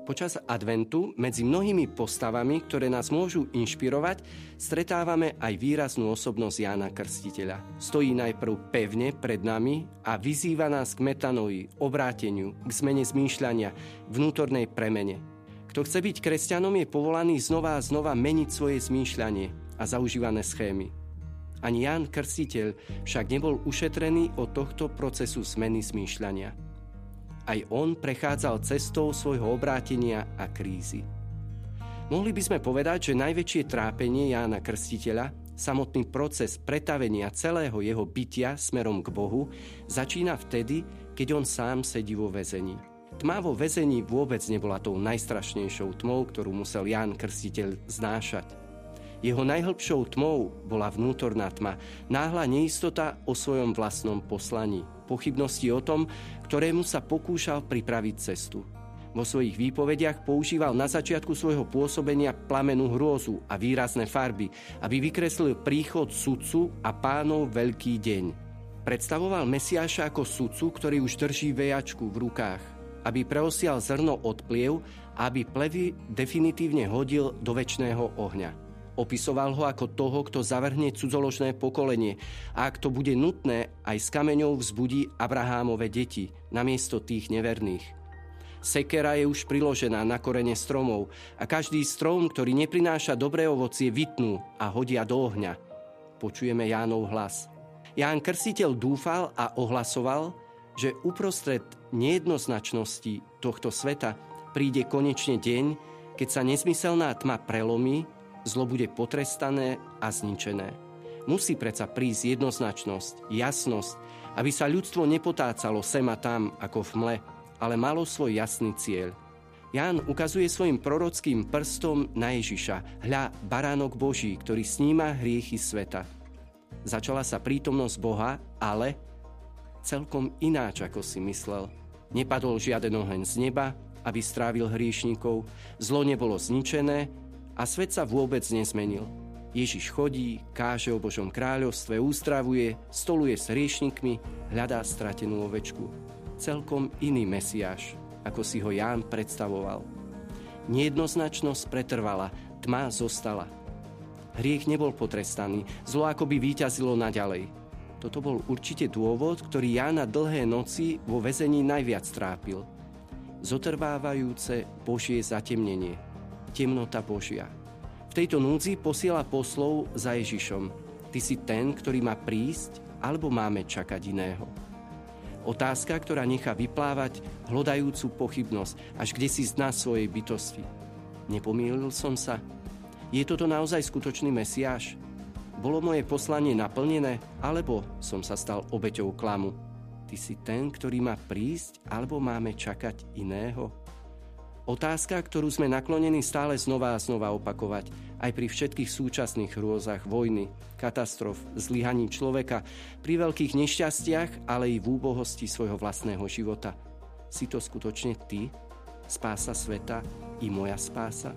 Počas adventu medzi mnohými postavami, ktoré nás môžu inšpirovať, stretávame aj výraznú osobnosť Jána Krstiteľa. Stojí najprv pevne pred nami a vyzýva nás k metanoji, obráteniu, k zmene zmýšľania, vnútornej premene. Kto chce byť kresťanom, je povolaný znova a znova meniť svoje zmýšľanie a zaužívané schémy. Ani Ján Krstiteľ však nebol ušetrený od tohto procesu zmeny zmýšľania. Aj on prechádzal cestou svojho obrátenia a krízy. Mohli by sme povedať, že najväčšie trápenie Jána Krstiteľa, samotný proces pretavenia celého jeho bytia smerom k Bohu, začína vtedy, keď on sám sedí vo väzení. Tma vo väzení vôbec nebola tou najstrašnejšou tmou, ktorú musel Ján Krstiteľ znášať. Jeho najhlbšou tmou bola vnútorná tma, náhla neistota o svojom vlastnom poslaní – pochybnosti o tom, ktorému sa pokúšal pripraviť cestu. Vo svojich výpovediach používal na začiatku svojho pôsobenia plamenú hrôzu a výrazné farby, aby vykreslil príchod sudcu a pánov veľký deň. Predstavoval Mesiáša ako sudcu, ktorý už drží vejačku v rukách, aby preosial zrno od pliev a aby plevy definitívne hodil do väčšného ohňa. Opisoval ho ako toho, kto zavrhne cudzoložné pokolenie a ak to bude nutné, aj s kameňou vzbudí Abrahámove deti namiesto tých neverných. Sekera je už priložená na korene stromov a každý strom, ktorý neprináša dobré ovocie, vytnú a hodia do ohňa. Počujeme Jánov hlas. Ján Krstiteľ dúfal a ohlasoval, že uprostred nejednoznačnosti tohto sveta príde konečne deň, keď sa nezmyselná tma prelomí zlo bude potrestané a zničené. Musí predsa prísť jednoznačnosť, jasnosť, aby sa ľudstvo nepotácalo sem a tam ako v mle, ale malo svoj jasný cieľ. Ján ukazuje svojim prorockým prstom na Ježiša, hľa baránok Boží, ktorý sníma hriechy sveta. Začala sa prítomnosť Boha, ale celkom ináč, ako si myslel. Nepadol žiaden oheň z neba, aby strávil hriešnikov, zlo nebolo zničené a svet sa vôbec nezmenil. Ježiš chodí, káže o Božom kráľovstve, ústravuje, stoluje s riešnikmi, hľadá stratenú ovečku. Celkom iný Mesiáš, ako si ho Ján predstavoval. Nejednoznačnosť pretrvala, tma zostala. Hriech nebol potrestaný, zlo akoby výťazilo naďalej. Toto bol určite dôvod, ktorý Jána dlhé noci vo väzení najviac trápil. Zotrvávajúce Božie zatemnenie – temnota Božia. V tejto núdzi posiela poslov za Ježišom. Ty si ten, ktorý má prísť, alebo máme čakať iného. Otázka, ktorá nechá vyplávať hlodajúcu pochybnosť až kde si zná svojej bytosti. Nepomýlil som sa? Je toto naozaj skutočný Mesiáš? Bolo moje poslanie naplnené, alebo som sa stal obeťou klamu? Ty si ten, ktorý má prísť, alebo máme čakať iného? Otázka, ktorú sme naklonení stále znova a znova opakovať, aj pri všetkých súčasných hrôzach vojny, katastrof, zlyhaní človeka, pri veľkých nešťastiach, ale i v úbohosti svojho vlastného života. Si to skutočne ty, spása sveta i moja spása?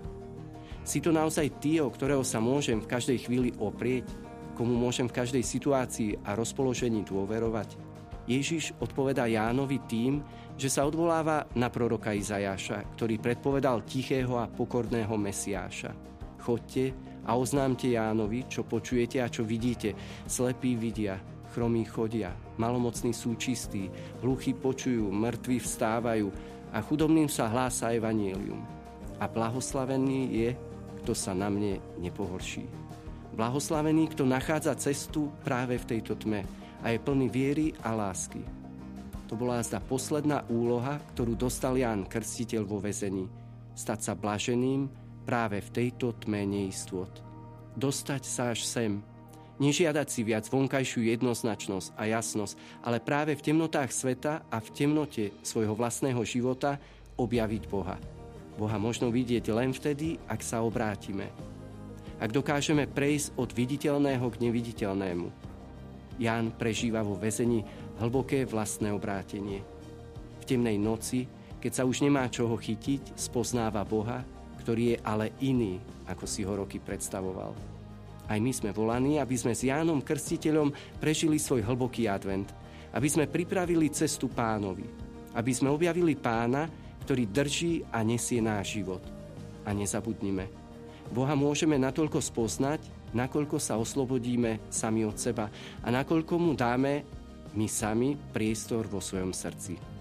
Si to naozaj ty, o ktorého sa môžem v každej chvíli oprieť, komu môžem v každej situácii a rozpoložení dôverovať? Ježiš odpoveda Jánovi tým, že sa odvoláva na proroka Izajaša, ktorý predpovedal tichého a pokorného Mesiáša. Chodte a oznámte Jánovi, čo počujete a čo vidíte. Slepí vidia, chromí chodia, malomocní sú čistí, hluchí počujú, mŕtvi vstávajú a chudobným sa hlása evanielium. A blahoslavený je, kto sa na mne nepohorší. Blahoslavený, kto nachádza cestu práve v tejto tme a je plný viery a lásky. To bola zda posledná úloha, ktorú dostal Ján Krstiteľ vo vezení. Stať sa blaženým práve v tejto tme neistôt. Dostať sa až sem. Nežiadať si viac vonkajšiu jednoznačnosť a jasnosť, ale práve v temnotách sveta a v temnote svojho vlastného života objaviť Boha. Boha možno vidieť len vtedy, ak sa obrátime. Ak dokážeme prejsť od viditeľného k neviditeľnému. Ján prežíva vo väzení hlboké vlastné obrátenie. V temnej noci, keď sa už nemá čoho chytiť, spoznáva Boha, ktorý je ale iný, ako si ho roky predstavoval. Aj my sme volaní, aby sme s Jánom Krstiteľom prežili svoj hlboký advent, aby sme pripravili cestu pánovi, aby sme objavili pána, ktorý drží a nesie náš život. A nezabudnime, Boha môžeme natoľko spoznať, nakoľko sa oslobodíme sami od seba a nakoľko mu dáme my sami priestor vo svojom srdci.